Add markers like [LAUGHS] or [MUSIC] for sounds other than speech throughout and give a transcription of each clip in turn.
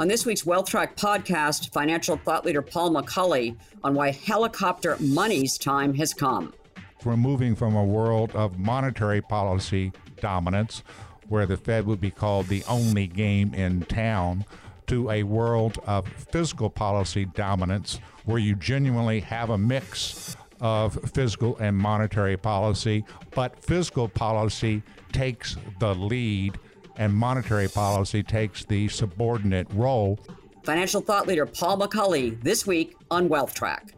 On this week's Wealth Track podcast, financial thought leader Paul McCulley on why helicopter money's time has come. We're moving from a world of monetary policy dominance, where the Fed would be called the only game in town, to a world of fiscal policy dominance, where you genuinely have a mix of fiscal and monetary policy, but fiscal policy takes the lead and monetary policy takes the subordinate role. Financial thought leader Paul McCulley this week on Wealth Track.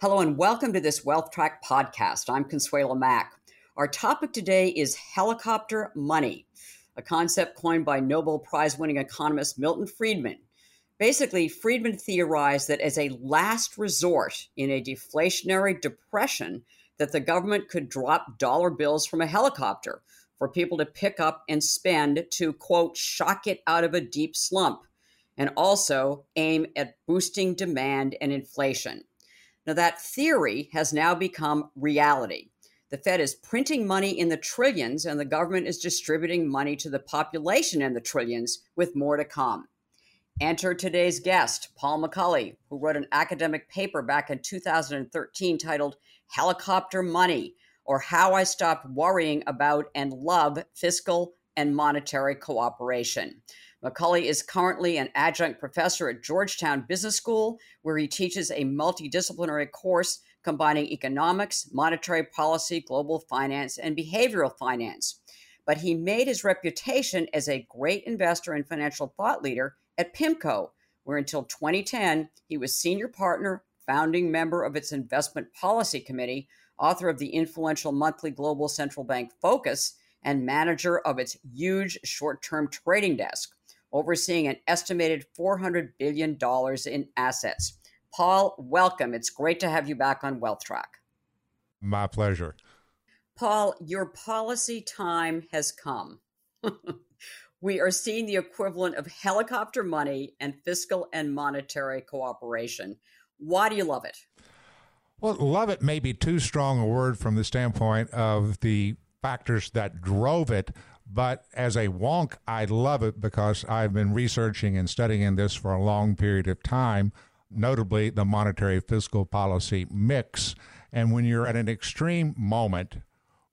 Hello and welcome to this Wealth Track podcast. I'm Consuelo Mack. Our topic today is helicopter money a concept coined by Nobel Prize winning economist Milton Friedman. Basically, Friedman theorized that as a last resort in a deflationary depression, that the government could drop dollar bills from a helicopter for people to pick up and spend to quote shock it out of a deep slump and also aim at boosting demand and inflation. Now that theory has now become reality. The Fed is printing money in the trillions, and the government is distributing money to the population in the trillions, with more to come. Enter today's guest, Paul McCulley, who wrote an academic paper back in 2013 titled Helicopter Money or How I Stopped Worrying About and Love Fiscal and Monetary Cooperation. McCulley is currently an adjunct professor at Georgetown Business School, where he teaches a multidisciplinary course combining economics, monetary policy, global finance, and behavioral finance. But he made his reputation as a great investor and financial thought leader at PIMCO, where until 2010, he was senior partner, founding member of its investment policy committee, author of the influential monthly global central bank focus, and manager of its huge short term trading desk, overseeing an estimated $400 billion in assets. Paul, welcome. It's great to have you back on Wealth Track. My pleasure. Paul, your policy time has come. [LAUGHS] we are seeing the equivalent of helicopter money and fiscal and monetary cooperation. Why do you love it? Well, love it may be too strong a word from the standpoint of the factors that drove it. But as a wonk, I love it because I've been researching and studying this for a long period of time notably the monetary fiscal policy mix. And when you're at an extreme moment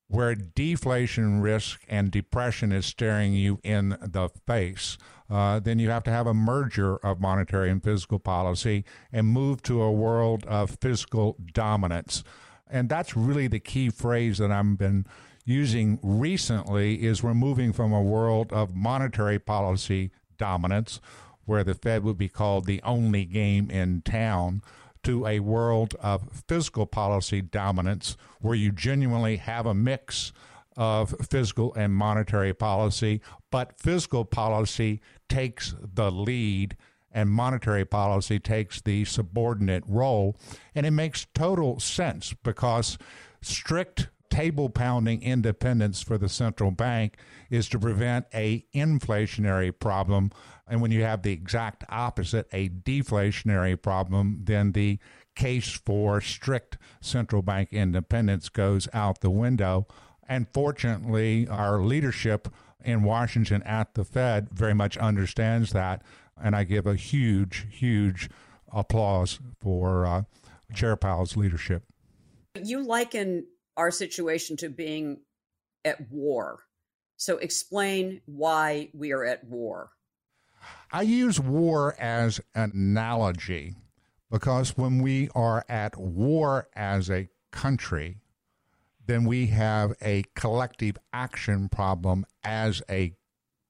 where deflation risk and depression is staring you in the face, uh, then you have to have a merger of monetary and fiscal policy and move to a world of fiscal dominance. And that's really the key phrase that I've been using recently is we're moving from a world of monetary policy dominance where the Fed would be called the only game in town, to a world of fiscal policy dominance where you genuinely have a mix of fiscal and monetary policy, but fiscal policy takes the lead and monetary policy takes the subordinate role. And it makes total sense because strict table pounding independence for the central bank is to prevent a inflationary problem. And when you have the exact opposite a deflationary problem then the case for strict central bank independence goes out the window. And fortunately our leadership in Washington at the Fed very much understands that. And I give a huge huge applause for uh, Chair Powell's leadership. You liken our situation to being at war. So explain why we are at war. I use war as an analogy because when we are at war as a country, then we have a collective action problem as a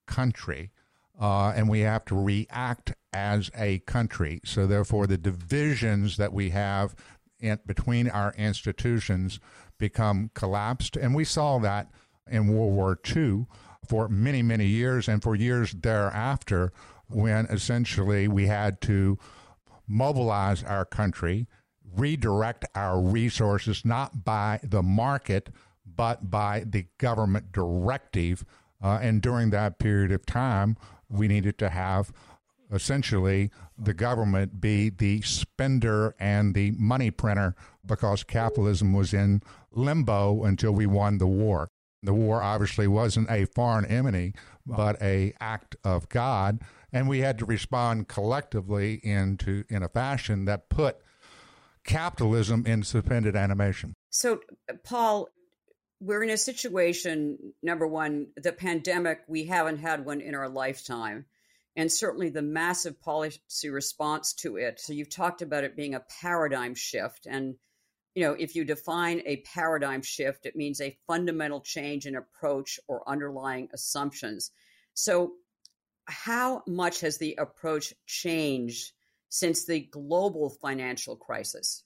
country. Uh, and we have to react as a country. So, therefore, the divisions that we have in, between our institutions become collapsed. And we saw that in World War II for many, many years and for years thereafter, when essentially we had to mobilize our country, redirect our resources, not by the market, but by the government directive. Uh, and during that period of time, we needed to have essentially the government be the spender and the money printer because capitalism was in limbo until we won the war. The war obviously wasn't a foreign enemy, but a act of God, and we had to respond collectively into in a fashion that put capitalism in suspended animation. So, Paul, we're in a situation, number one, the pandemic, we haven't had one in our lifetime. And certainly the massive policy response to it. So you've talked about it being a paradigm shift. And, you know, if you define a paradigm shift, it means a fundamental change in approach or underlying assumptions. So, how much has the approach changed since the global financial crisis?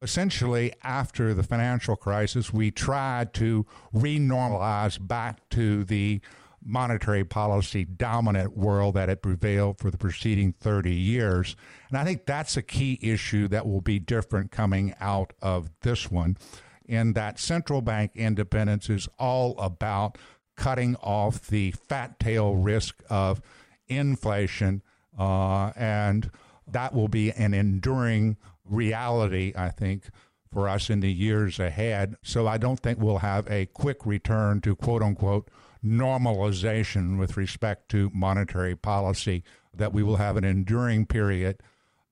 Essentially, after the financial crisis, we tried to renormalize back to the monetary policy dominant world that had prevailed for the preceding 30 years. And I think that's a key issue that will be different coming out of this one, in that central bank independence is all about cutting off the fat tail risk of inflation, uh, and that will be an enduring reality, I think, for us in the years ahead. So I don't think we'll have a quick return to quote unquote normalization with respect to monetary policy, that we will have an enduring period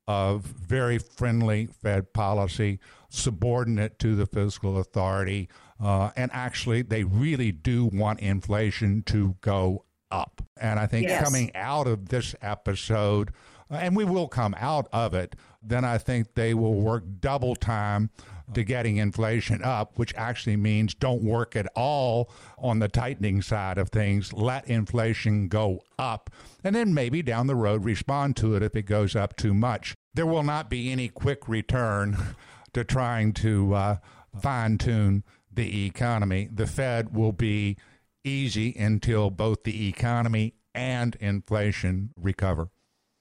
of very friendly Fed policy, subordinate to the fiscal authority. Uh, and actually, they really do want inflation to go up. And I think yes. coming out of this episode, and we will come out of it, then I think they will work double time to getting inflation up, which actually means don't work at all on the tightening side of things. Let inflation go up, and then maybe down the road respond to it if it goes up too much. There will not be any quick return [LAUGHS] to trying to uh, fine tune the economy. The Fed will be easy until both the economy and inflation recover.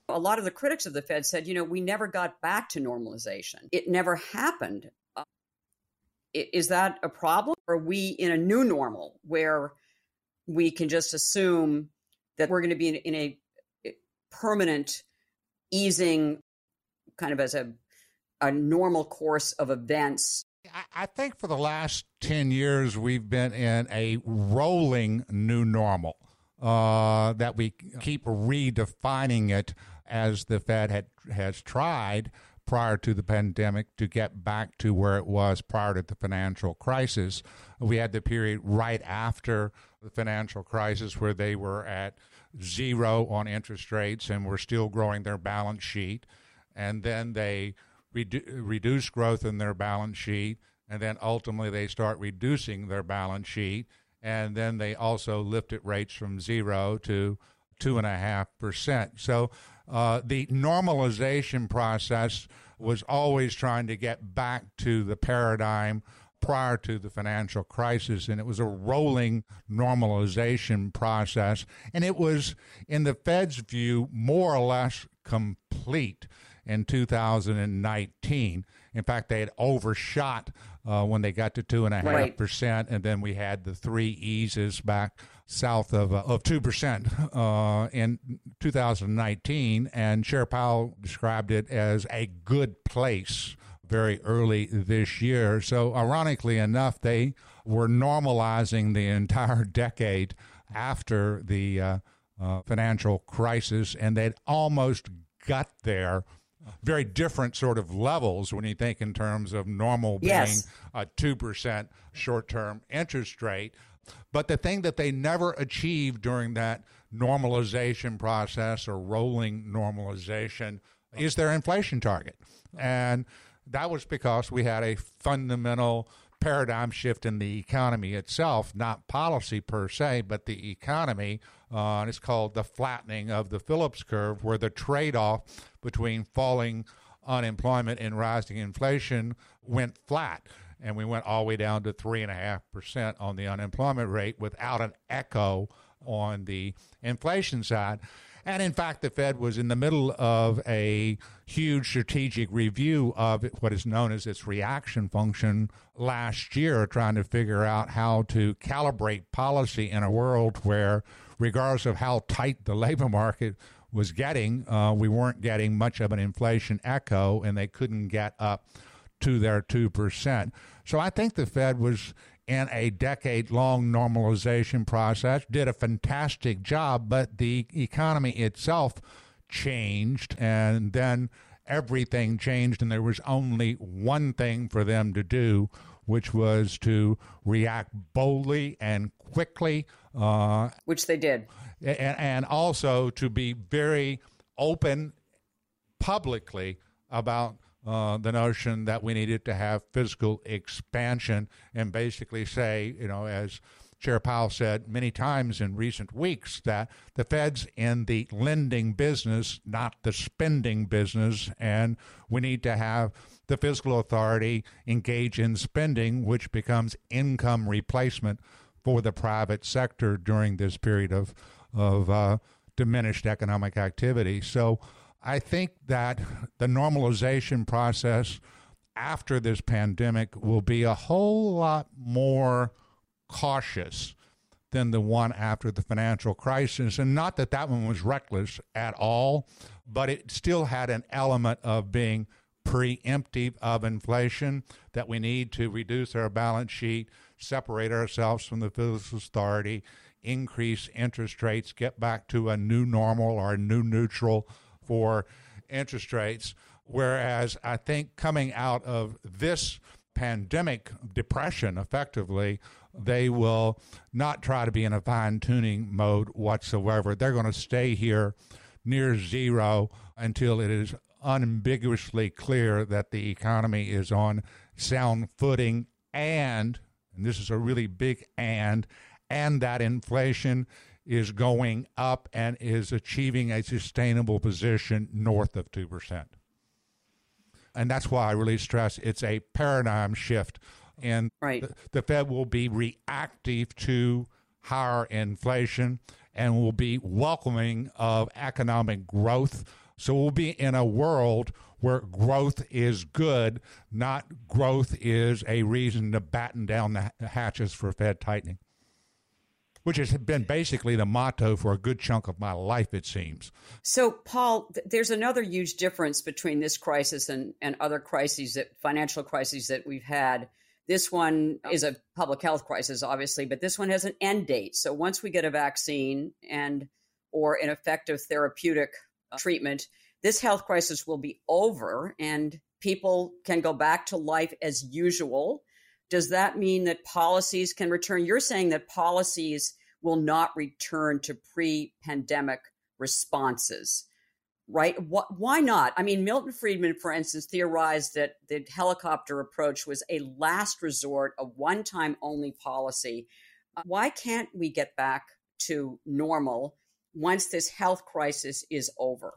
A lot of the critics of the Fed said, you know, we never got back to normalization. It never happened. Is that a problem? Are we in a new normal where we can just assume that we're going to be in, in a permanent easing kind of as a, a normal course of events I think for the last 10 years, we've been in a rolling new normal uh, that we keep redefining it as the Fed had, has tried prior to the pandemic to get back to where it was prior to the financial crisis. We had the period right after the financial crisis where they were at zero on interest rates and were still growing their balance sheet. And then they redu- reduce growth in their balance sheet, and then ultimately they start reducing their balance sheet, and then they also lifted rates from zero to two and a half percent. So uh, the normalization process was always trying to get back to the paradigm prior to the financial crisis, and it was a rolling normalization process. And it was, in the Fed's view, more or less complete in 2019. In fact, they had overshot uh, when they got to two and a half percent, and then we had the three eases back south of uh, of two percent uh, in 2019. And Chair Powell described it as a good place very early this year. So, ironically enough, they were normalizing the entire [LAUGHS] decade after the uh, uh, financial crisis, and they'd almost got there very different sort of levels when you think in terms of normal being yes. a 2% short term interest rate. But the thing that they never achieved during that normalization process or rolling normalization is their inflation target. And that was because we had a fundamental paradigm shift in the economy itself, not policy per se, but the economy. Uh, and it's called the flattening of the Phillips curve, where the trade off between falling unemployment and rising inflation went flat. And we went all the way down to 3.5% on the unemployment rate without an echo on the inflation side. And in fact, the Fed was in the middle of a huge strategic review of what is known as its reaction function last year, trying to figure out how to calibrate policy in a world where, regardless of how tight the labor market was getting. Uh, we weren't getting much of an inflation echo, and they couldn't get up to their 2%. So I think the Fed was in a decade long normalization process, did a fantastic job, but the economy itself changed, and then everything changed, and there was only one thing for them to do, which was to react boldly and quickly. Uh, which they did. And, and also to be very open publicly about uh, the notion that we needed to have fiscal expansion and basically say, you know, as Chair Powell said many times in recent weeks, that the Fed's in the lending business, not the spending business, and we need to have the fiscal authority engage in spending, which becomes income replacement for the private sector during this period of of uh, diminished economic activity. So I think that the normalization process after this pandemic will be a whole lot more cautious than the one after the financial crisis. And not that that one was reckless at all, but it still had an element of being preemptive of inflation, that we need to reduce our balance sheet, separate ourselves from the fiscal authority, increase interest rates, get back to a new normal or a new neutral for interest rates. Whereas I think coming out of this pandemic depression, effectively, they will not try to be in a fine tuning mode whatsoever. They're going to stay here near zero until it is unambiguously clear that the economy is on sound footing and, and this is a really big and, and that inflation is going up and is achieving a sustainable position north of 2%. And that's why I really stress it's a paradigm shift. And right. the, the Fed will be reactive to higher inflation and will be welcoming of economic growth. So we'll be in a world where growth is good, not growth is a reason to batten down the hatches for Fed tightening which has been basically the motto for a good chunk of my life, it seems. So, Paul, th- there's another huge difference between this crisis and, and other crises, that financial crises that we've had. This one is a public health crisis, obviously, but this one has an end date. So once we get a vaccine and or an effective therapeutic treatment, this health crisis will be over and people can go back to life as usual does that mean that policies can return? You're saying that policies will not return to pre pandemic responses, right? Why not? I mean, Milton Friedman, for instance, theorized that the helicopter approach was a last resort, a one time only policy. Uh, why can't we get back to normal once this health crisis is over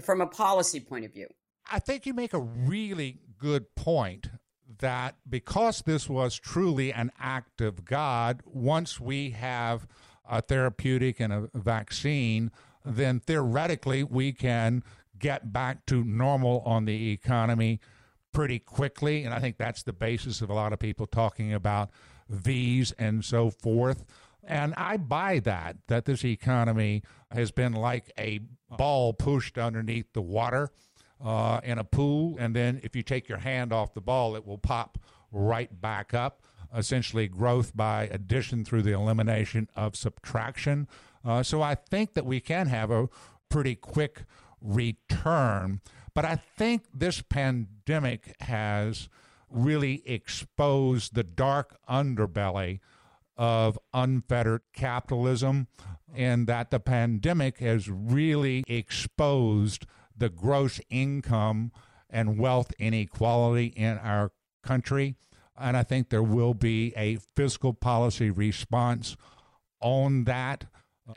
from a policy point of view? I think you make a really good point that because this was truly an act of God, once we have a therapeutic and a vaccine, then theoretically we can get back to normal on the economy pretty quickly. And I think that's the basis of a lot of people talking about V's and so forth. And I buy that, that this economy has been like a ball pushed underneath the water uh, in a pool, and then if you take your hand off the ball, it will pop right back up. Essentially, growth by addition through the elimination of subtraction. Uh, so I think that we can have a pretty quick return. But I think this pandemic has really exposed the dark underbelly of unfettered capitalism, and that the pandemic has really exposed the gross income and wealth inequality in our country. And I think there will be a fiscal policy response on that.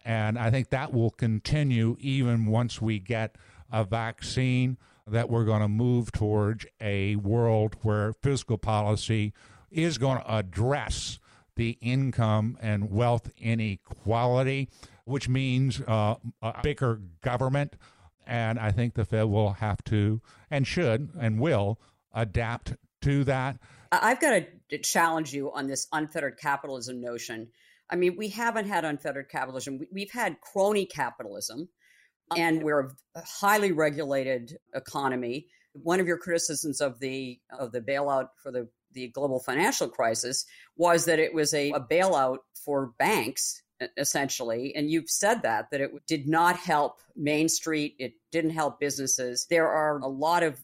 And I think that will continue even once we get a vaccine, that we're going to move towards a world where fiscal policy is going to address the income and wealth inequality, which means uh, a bigger government, and I think the Fed will have to and should and will adapt to that. I've got to challenge you on this unfettered capitalism notion. I mean, we haven't had unfettered capitalism. We've had crony capitalism. and we're a highly regulated economy. One of your criticisms of the of the bailout for the the global financial crisis was that it was a, a bailout for banks essentially. And you've said that that it did not help main street. It didn't help businesses. There are a lot of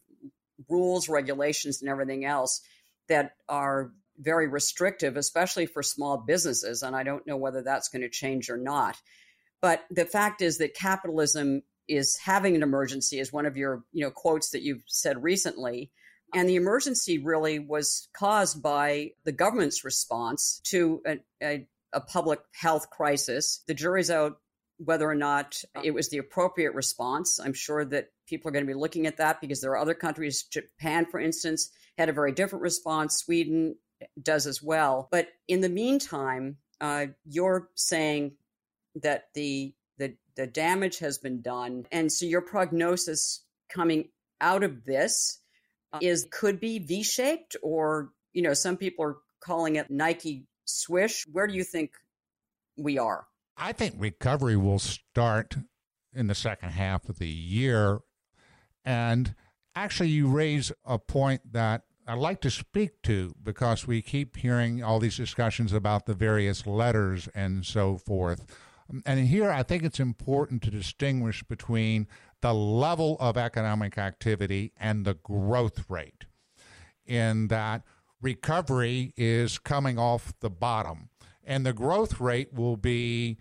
rules regulations and everything else that are very restrictive especially for small businesses. And i don't know whether that's going to change or not. But the fact is that capitalism is having an emergency is one of your you know quotes that you've said recently and the emergency really was caused by the government's response to a, a, a public health crisis. The jury's out whether or not it was the appropriate response. I'm sure that people are going to be looking at that because there are other countries, Japan, for instance, had a very different response. Sweden does as well. But in the meantime, uh, you're saying that the, the the damage has been done, and so your prognosis coming out of this Uh, is could be V-shaped or you know some people are calling it Nike swish. Where do you think we are? I think recovery will start in the second half of the year and actually you raise a point that I'd like to speak to because we keep hearing all these discussions about the various letters and so forth. And here I think it's important to distinguish between the level of economic activity and the growth rate, in that recovery is coming off the bottom. And the growth rate will be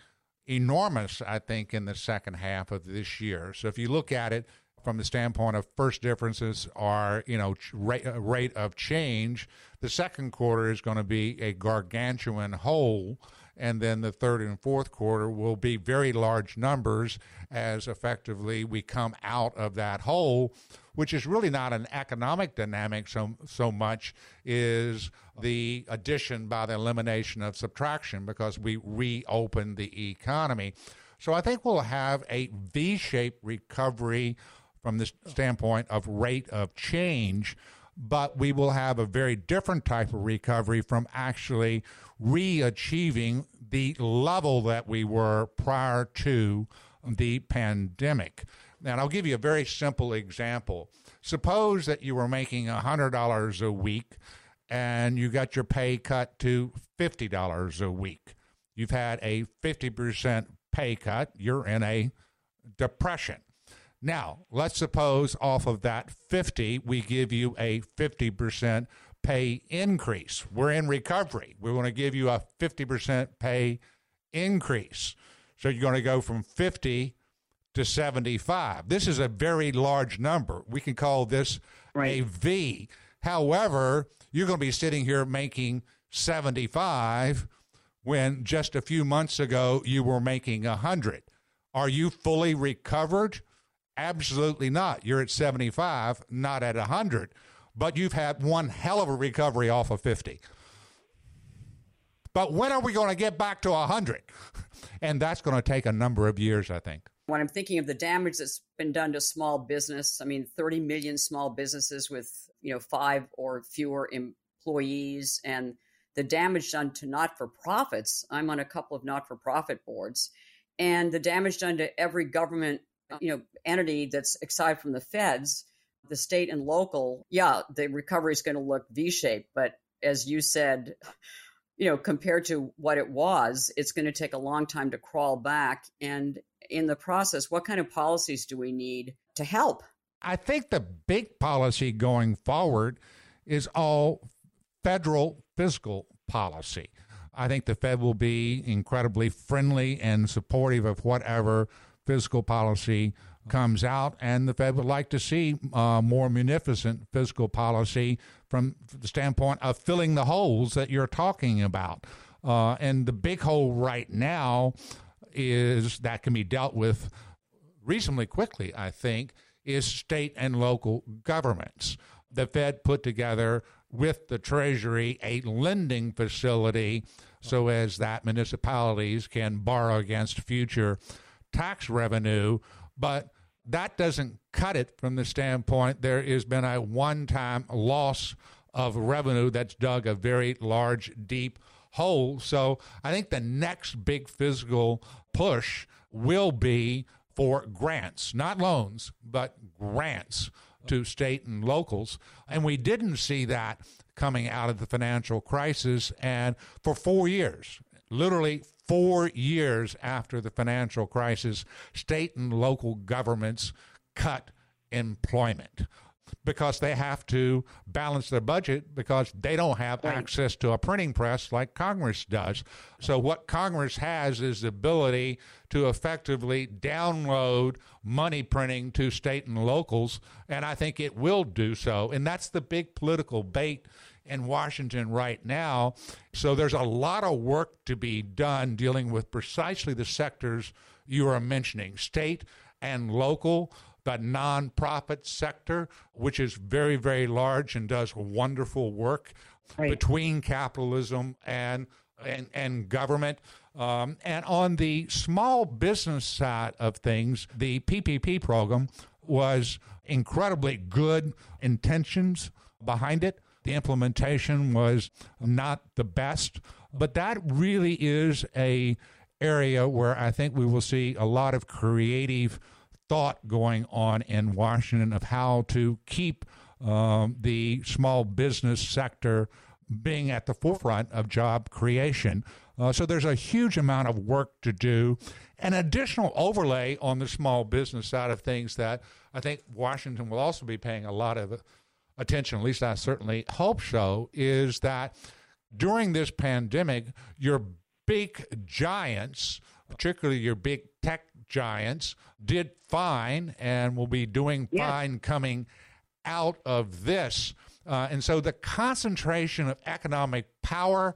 enormous, I think, in the second half of this year. So if you look at it from the standpoint of first differences are, you know, rate, uh, rate of change, the second quarter is going to be a gargantuan hole and then the third and fourth quarter will be very large numbers as effectively we come out of that hole which is really not an economic dynamic so so much is the addition by the elimination of subtraction because we reopen the economy. So i think we'll have a v-shaped recovery from the standpoint of rate of change but we will have a very different type of recovery from actually re-achieving the level that we were prior to the pandemic. And I'll give you a very simple example. Suppose that you were making $100 a week and you got your pay cut to $50 a week. You've had a 50% pay cut, you're in a depression. Now, let's suppose off of that 50, we give you a 50% pay increase. We're in recovery. We're going to give you a 50% pay increase. So you're going to go from 50 to 75. This is a very large number. We can call this right. a V. However, you're going to be sitting here making 75 when just a few months ago you were making 100. Are you fully recovered? Absolutely not. You're at 75, not at 100. But you've had one hell of a recovery off of 50. But when are we going to get back to 100? [LAUGHS] And that's going to take a number of years, I think. When I'm thinking of the damage that's been done to small business, I mean, 30 million small businesses with, you know, five or fewer employees and the damage done to not for profits. I'm on a couple of not for profit boards and the damage done to every government you know entity that's aside from the feds the state and local yeah the recovery is going to look v-shaped but as you said you know compared to what it was it's going to take a long time to crawl back. And in the process what kind of policies do we need to help? I think the big policy going forward is all federal fiscal policy. I think the Fed will be incredibly friendly and supportive of whatever fiscal policy comes out, and the Fed would like to see uh, more munificent fiscal policy from the standpoint of filling the holes that you're talking about. Uh, and the big hole right now is that can be dealt with reasonably quickly, I think, is state and local governments. The Fed put together with the Treasury a lending facility so as that municipalities can borrow against future tax revenue, but that doesn't cut it from the standpoint there has been a one time loss of revenue that's dug a very large, deep hole. So I think the next big fiscal push will be for grants, not loans, but grants to state and locals. And we didn't see that coming out of the financial crisis. And for four years, literally four years after the financial crisis, state and local governments cut employment because they have to balance their budget because they don't have right. access to a printing press like Congress does. So, what Congress has is the ability to effectively download money printing to state and locals, and I think it will do so. And that's the big political bait in Washington right now. So, there's a lot of work to be done dealing with precisely the sectors you are mentioning state and local the nonprofit sector, which is very, very large and does wonderful work right. between capitalism and and, and government. Um, and on the small business side of things, the PPP program was incredibly good intentions behind it. The implementation was not the best, but that really is a area where I think we will see a lot of creative thought going on in Washington of how to keep um, the small business sector being at the forefront of job creation. Uh, so there's a huge amount of work to do. An additional overlay on the small business side of things that I think Washington will also be paying a lot of attention, at least I certainly hope so, is that during this pandemic, your big giants, particularly your big tech giants did fine and will be doing yeah. fine coming out of this. Uh, and so the concentration of economic power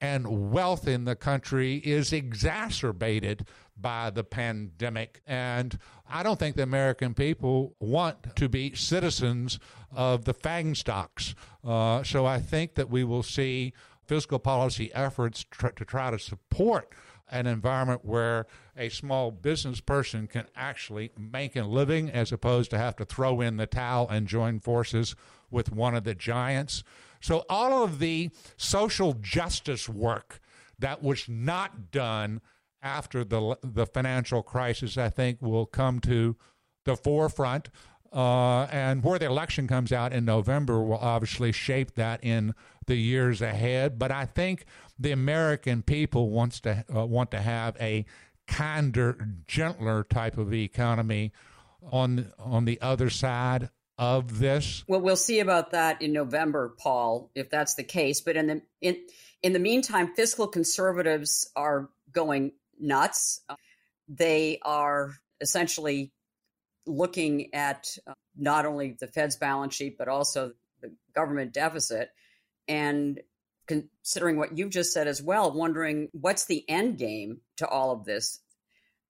and wealth in the country is exacerbated by the pandemic. And I don't think the American people want to be citizens of the FANG stocks. Uh, so I think that we will see fiscal policy efforts tr- to try to support an environment where a small business person can actually make a living as opposed to have to throw in the towel and join forces with one of the giants. So, all of the social justice work that was not done after the, the financial crisis, I think, will come to the forefront. Uh, and where the election comes out in November will obviously shape that in the years ahead. But I think the American people wants to uh, want to have a kinder, gentler type of economy on on the other side of this. Well, we'll see about that in November, Paul, if that's the case. But in the in in the meantime, fiscal conservatives are going nuts. They are essentially looking at uh, not only the Fed's balance sheet but also the government deficit and considering what you've just said as well, wondering what's the end game to all of this.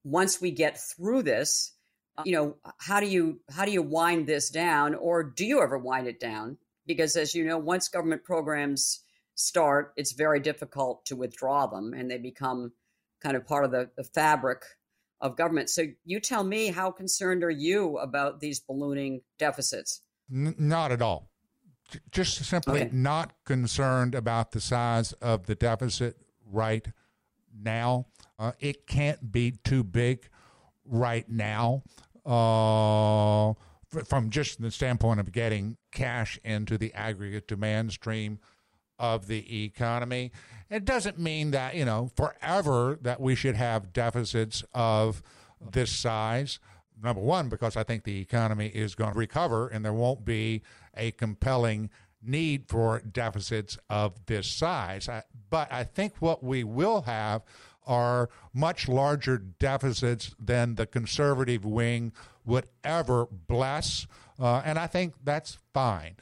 Once we get through this, uh, you know, how do you how do you wind this down, or do you ever wind it down? Because as you know, once government programs start, it's very difficult to withdraw them, and they become kind of part of the, the fabric of government. So you tell me, how concerned are you about these ballooning deficits? N- not at all just simply okay. not concerned about the size of the deficit right now. Uh, it can't be too big right now uh, from just the standpoint of getting cash into the aggregate demand stream of the economy. It doesn't mean that, you know, forever that we should have deficits of this size number one, because I think the economy is going to recover and there won't be a compelling need for deficits of this size. I, but I think what we will have are much larger deficits than the conservative wing would ever bless. Uh, and I think that's fine.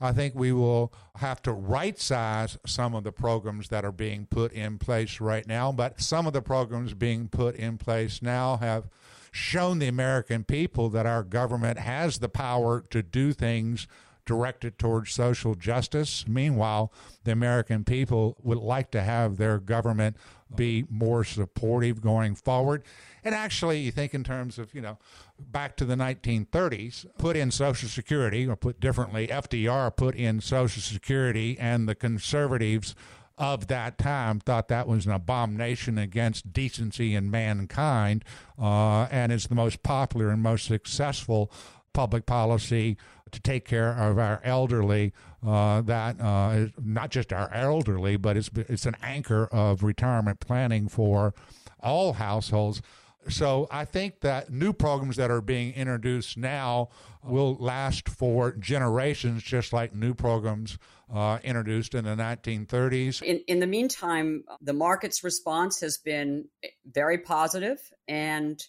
I think we will have to right size some of the programs that are being put in place right now. But some of the programs being put in place now have shown the American people that our government has the power to do things directed towards social justice. Meanwhile, the American people would like to have their government be more supportive going forward. And actually, you think in terms of, you know, back to the 1930s, put in Social Security, or put differently, FDR put in Social Security, and the conservatives of that time thought that was an abomination against decency and mankind, uh, and it's the most popular and most successful public policy to take care of our elderly. Uh, that uh, is not just our elderly, but it's it's an anchor of retirement planning for all households. So I think that new programs that are being introduced now will last for generations, just like new programs uh, introduced in the 1930s. In, in the meantime, the market's response has been very positive, and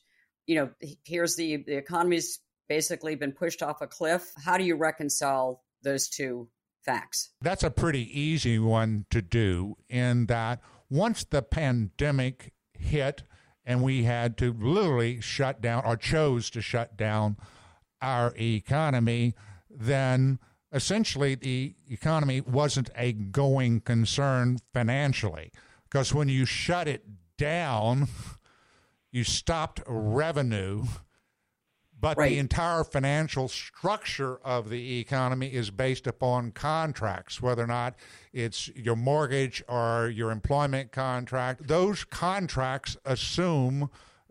you know, here's the the economy's basically been pushed off a cliff. How do you reconcile those two facts? That's a pretty easy one to do. In that, once the pandemic hit and we had to literally shut down or chose to shut down our economy, then essentially the economy wasn't a going concern financially. Because when you shut it down, you stopped revenue but right. the entire financial structure of the economy is based upon contracts, whether or not it's your mortgage or your employment contract. Those contracts assume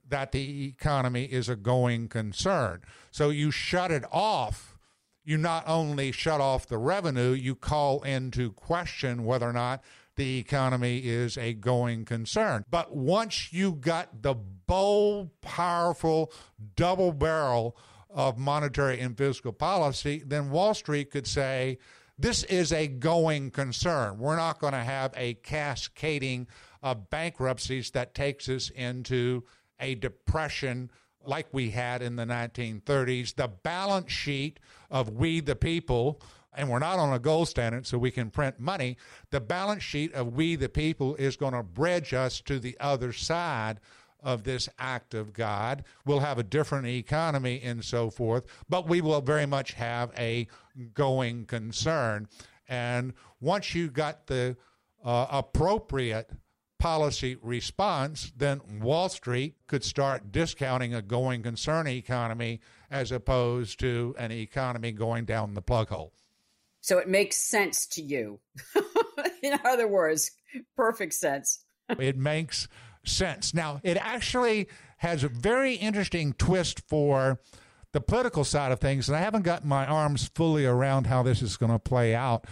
that the economy is a going concern. So you shut it off. You not only shut off the revenue, you call into question whether or not the economy is a going concern. But once you got the bold, powerful double barrel of monetary and fiscal policy, then Wall Street could say, this is a going concern. We're not going to have a cascading of bankruptcies that takes us into a depression like we had in the 1930s. The balance sheet of we the people and we're not on a gold standard so we can print money, the balance sheet of we the people is going to bridge us to the other side of this act of God. We'll have a different economy and so forth, but we will very much have a going concern. And once you got the uh, appropriate policy response, then Wall Street could start discounting a going concern economy as opposed to an economy going down the plug hole. So it makes sense to you. [LAUGHS] In other words, perfect sense. it makes sense. Now, it actually has a very interesting twist for the political side of things, and I haven't gotten my arms fully around how this is going to play out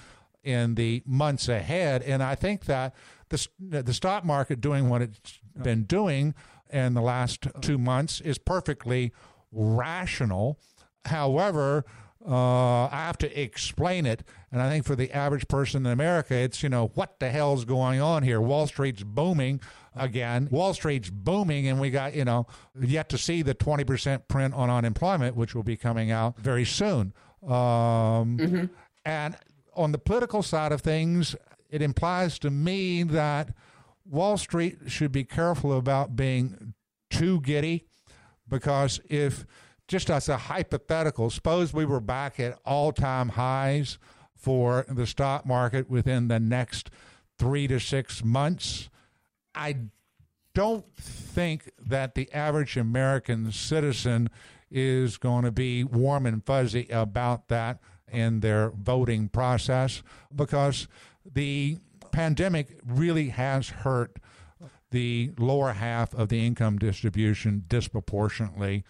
in the months ahead. And I think that the, the stock market doing what it's been doing in the last two months is perfectly rational. However, uh, I have to explain it. And I think for the average person in America, it's, you know, what the hell's going on here? Wall Street's booming again. Wall Street's booming, and we got, you know, yet to see the 20% print on unemployment, which will be coming out very soon. Um, mm-hmm. And on the political side of things, it implies to me that Wall Street should be careful about being too giddy because if just as a hypothetical, suppose we were back at all time highs for the stock market within the next three to six months. I don't think that the average American citizen is going to be warm and fuzzy about that in their voting process because the pandemic really has hurt the lower half of the income distribution disproportionately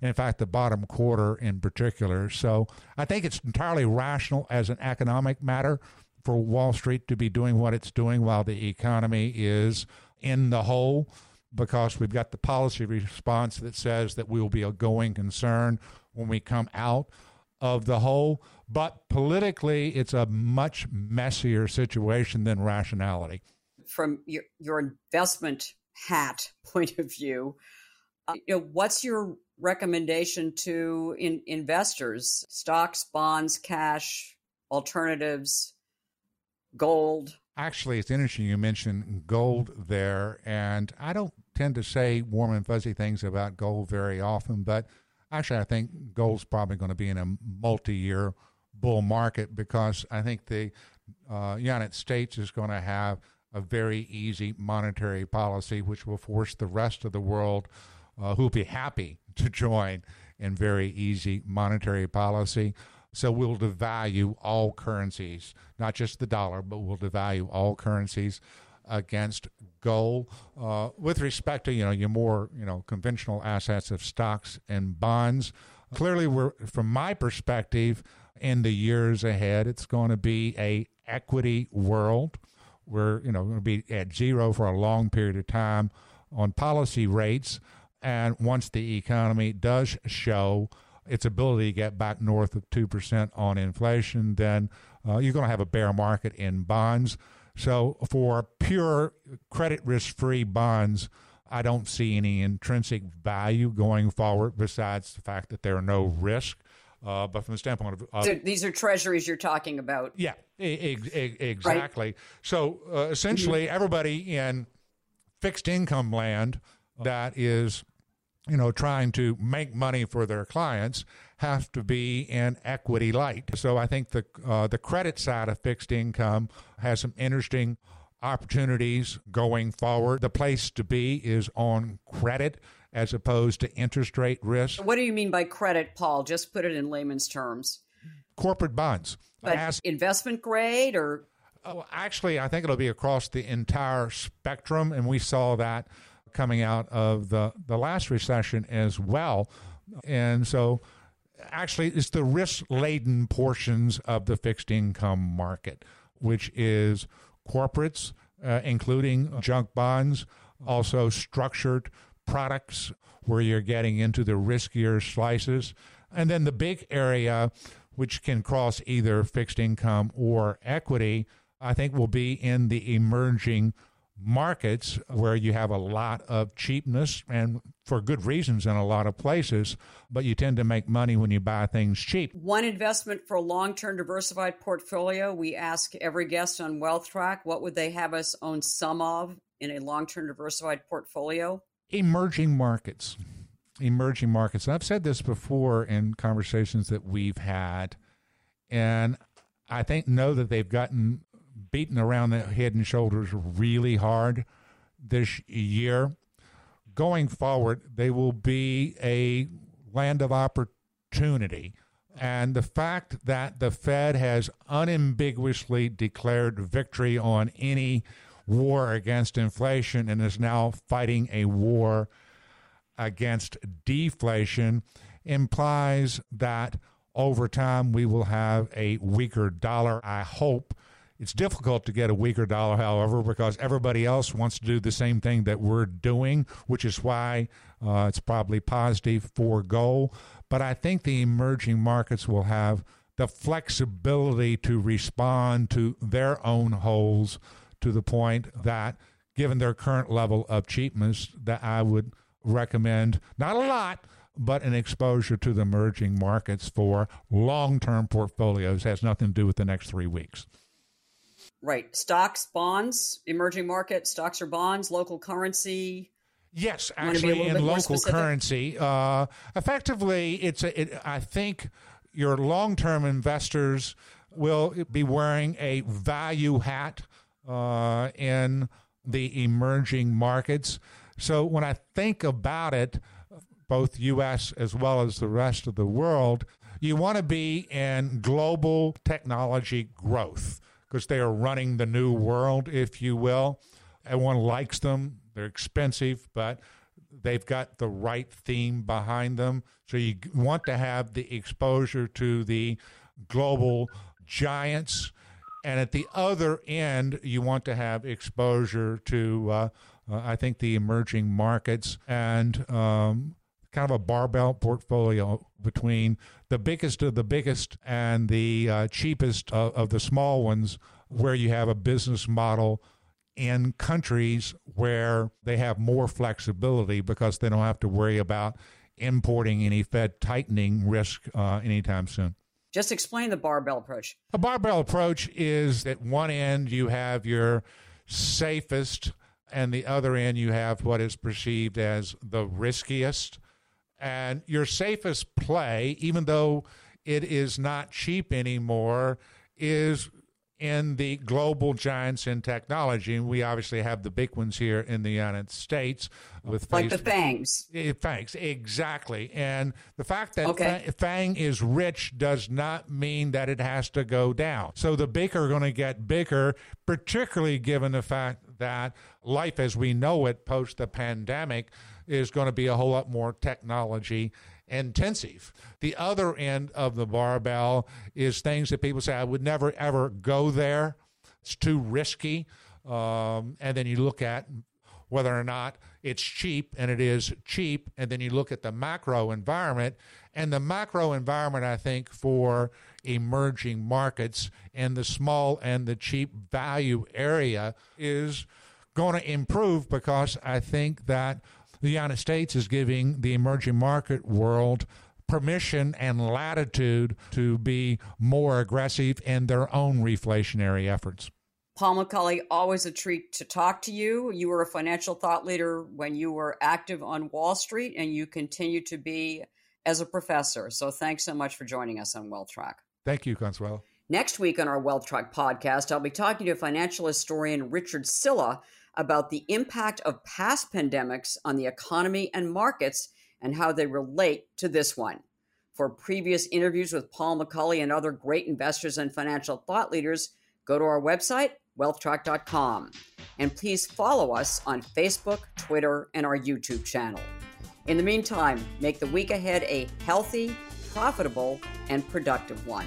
And in fact, the bottom quarter in particular. So I think it's entirely rational as an economic matter for Wall Street to be doing what it's doing while the economy is in the hole because we've got the policy response that says that we will be a going concern when we come out of the hole. But politically, it's a much messier situation than rationality. From your, your investment hat [LAUGHS] point of view, uh, you know, what's your recommendation to in, investors stocks, bonds, cash, alternatives, gold? Actually, it's interesting you mentioned gold there, and I don't tend to say warm and fuzzy things about gold very often, but actually, I think gold's probably going to be in a multi year bull market because I think the uh, United States is going to have a very easy monetary policy, which will force the rest of the world uh, who'll be happy [LAUGHS] to join in very easy monetary policy. So we'll devalue all currencies, not just the dollar, but we'll devalue all currencies against gold. Uh, with respect to you know your more you know conventional assets of stocks and bonds, clearly we're from my perspective in the years ahead, it's going to be a equity world. We're you know going to be at zero for a long period of time on policy rates, and once the economy does show its ability to get back north of 2% on inflation, then uh, you're going to have a bear market in bonds. So, for pure credit risk free bonds, I don't see any intrinsic value going forward besides the fact that there are no risk. Uh, but from the standpoint of uh, so these are treasuries you're talking about. Yeah, e- e- exactly. Right. So uh, essentially, mm-hmm. everybody in fixed income land that is, you know, trying to make money for their clients have to be in equity light. So I think the uh, the credit side of fixed income has some interesting opportunities going forward. The place to be is on credit as opposed to interest rate risk. What do you mean by credit, Paul? Just put it in layman's terms. Corporate bonds. But As, investment grade or oh, actually I think it'll be across the entire spectrum and we saw that coming out of the the last recession as well. And so actually it's the risk laden portions of the fixed income market, which is corporates, uh, including junk bonds, also structured products where you're getting into the riskier slices. And then the big area, which can cross either fixed income or equity, I think will be in the emerging markets where you have a lot of cheapness and for good reasons in a lot of places, but you tend to make money when you buy things cheap. One investment for a long term diversified portfolio. We ask every guest on Wealth Track what would they have us own some of in a long term diversified portfolio? Emerging markets. Emerging markets. And I've said this before in conversations that we've had, and I think know that they've gotten beaten around the head and shoulders really hard this year. Going forward, they will be a land of opportunity. And the fact that the Fed has unambiguously declared victory on any war against inflation and is now fighting a war against deflation implies that over time we will have a weaker dollar. I hope it's difficult to get a weaker dollar, however, because everybody else wants to do the same thing that we're doing, which is why uh, it's probably positive for gold. But I think the emerging markets will have the flexibility to respond to their own holes to the point that, given their current level of cheapness, that I would recommend not a lot, but an exposure to the emerging markets for long term portfolios has nothing to do with the next three weeks. Right. Stocks, bonds, emerging market, stocks or bonds, local currency. Yes, actually, in local currency. Uh, effectively, it's a, it, I think your long term investors will be wearing a value hat uh, in the emerging markets. So when I think about it, both U.S. as well as the rest of the world, you want to be in global technology growth because they are running the new world, if you will. Everyone likes them. They're expensive, but they've got the right theme behind them. So you want to have the exposure to the global giants. And at the other end, you want to have exposure to, uh, uh, I think, the emerging markets and um, kind of a barbell portfolio between the biggest of the biggest and the uh, cheapest of, of the small ones, where you have a business model in countries where they have more flexibility because they don't have to worry about importing any Fed tightening risk uh, anytime soon. Just explain the barbell approach. A barbell approach is at one end you have your safest, and the other end you have what is perceived as the riskiest. And your safest play, even though it is not cheap anymore, is in the global giants in technology. And we obviously have the big ones here in the United States with like the FANGs. FANGs, exactly. And the fact that okay. FANG is rich does not mean that it has to go down. So the big are going to get bigger, particularly given the fact that life as we know it post the pandemic is going to be a whole lot more technology intensive. The other end of the barbell is things that people say, I would never ever go there. It's too risky. Um, and then you look at whether or not it's cheap, and it is cheap. And then you look at the macro environment, and the macro environment, I think, for emerging markets and the small and the cheap value area is going to improve because I think that the United States is giving the emerging market world permission and latitude to be more aggressive in their own reflationary efforts. Paul McCulley, always a treat to talk to you. You were a financial thought leader when you were active on Wall Street, and you continue to be as a professor. So thanks so much for joining us on Wealth Track. Thank you, Consuelo. Next week on our Wealth Track podcast, I'll be talking to financial historian Richard Sylla about the impact of past pandemics on the economy and markets and how they relate to this one. For previous interviews with Paul McCulley and other great investors and financial thought leaders, go to our website, wealthtrack.com. And please follow us on Facebook, Twitter, and our YouTube channel. In the meantime, make the week ahead a healthy, profitable, and productive one.